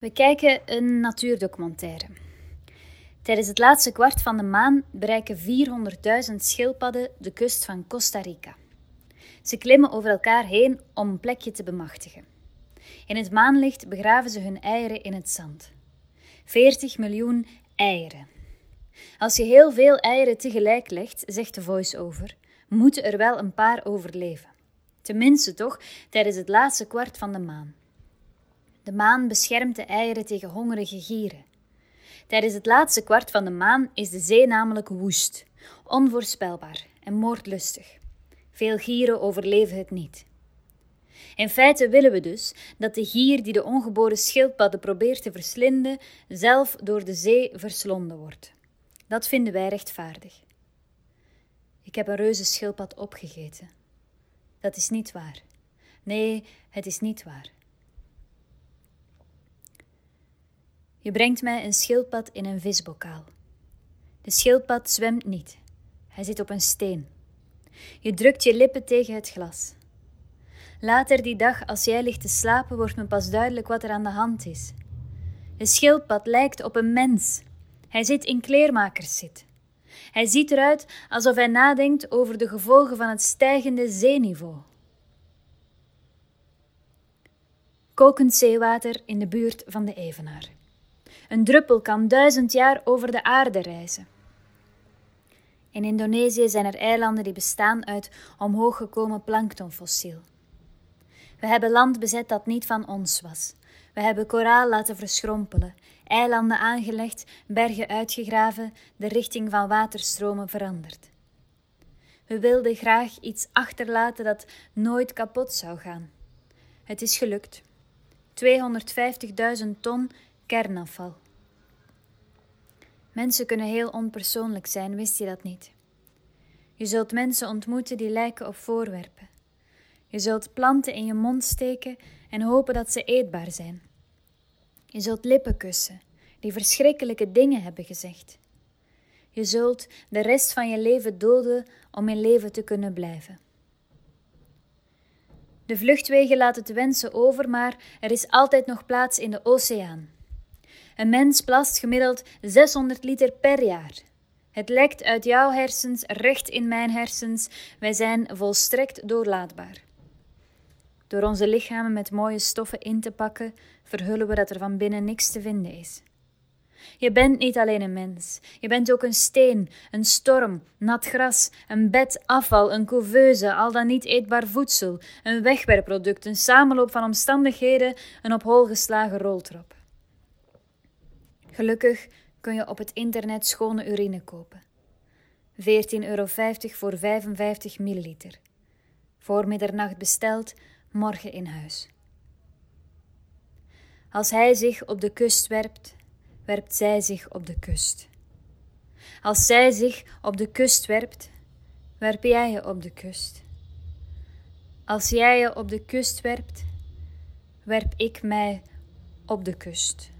We kijken een natuurdocumentaire. Tijdens het laatste kwart van de maan bereiken 400.000 schildpadden de kust van Costa Rica. Ze klimmen over elkaar heen om een plekje te bemachtigen. In het maanlicht begraven ze hun eieren in het zand. 40 miljoen eieren. Als je heel veel eieren tegelijk legt, zegt de voice-over, moeten er wel een paar overleven. Tenminste toch tijdens het laatste kwart van de maan. De maan beschermt de eieren tegen hongerige gieren. Tijdens het laatste kwart van de maan is de zee namelijk woest, onvoorspelbaar en moordlustig. Veel gieren overleven het niet. In feite willen we dus dat de gier die de ongeboren schildpadden probeert te verslinden, zelf door de zee verslonden wordt. Dat vinden wij rechtvaardig. Ik heb een reuze schildpad opgegeten. Dat is niet waar. Nee, het is niet waar. Je brengt mij een schildpad in een visbokaal. De schildpad zwemt niet. Hij zit op een steen. Je drukt je lippen tegen het glas. Later die dag, als jij ligt te slapen, wordt me pas duidelijk wat er aan de hand is. De schildpad lijkt op een mens. Hij zit in kleermakerszit. Hij ziet eruit alsof hij nadenkt over de gevolgen van het stijgende zeeniveau. Kokend zeewater in de buurt van de Evenaar. Een druppel kan duizend jaar over de aarde reizen. In Indonesië zijn er eilanden die bestaan uit omhoog gekomen planktonfossiel. We hebben land bezet dat niet van ons was. We hebben koraal laten verschrompelen, eilanden aangelegd, bergen uitgegraven, de richting van waterstromen veranderd. We wilden graag iets achterlaten dat nooit kapot zou gaan. Het is gelukt. 250.000 ton kernafval. Mensen kunnen heel onpersoonlijk zijn, wist je dat niet? Je zult mensen ontmoeten die lijken op voorwerpen. Je zult planten in je mond steken en hopen dat ze eetbaar zijn. Je zult lippen kussen die verschrikkelijke dingen hebben gezegd. Je zult de rest van je leven doden om in leven te kunnen blijven. De vluchtwegen laten te wensen over, maar er is altijd nog plaats in de oceaan. Een mens plast gemiddeld 600 liter per jaar. Het lekt uit jouw hersens recht in mijn hersens. Wij zijn volstrekt doorlaatbaar. Door onze lichamen met mooie stoffen in te pakken, verhullen we dat er van binnen niks te vinden is. Je bent niet alleen een mens, je bent ook een steen, een storm, nat gras, een bed, afval, een couveuse, al dan niet eetbaar voedsel, een wegwerpproduct, een samenloop van omstandigheden, een op hol geslagen roltrap. Gelukkig kun je op het internet schone urine kopen. 14,50 euro voor 55 milliliter. Voor middernacht besteld, morgen in huis. Als hij zich op de kust werpt, werpt zij zich op de kust. Als zij zich op de kust werpt, werp jij je op de kust. Als jij je op de kust werpt, werp ik mij op de kust.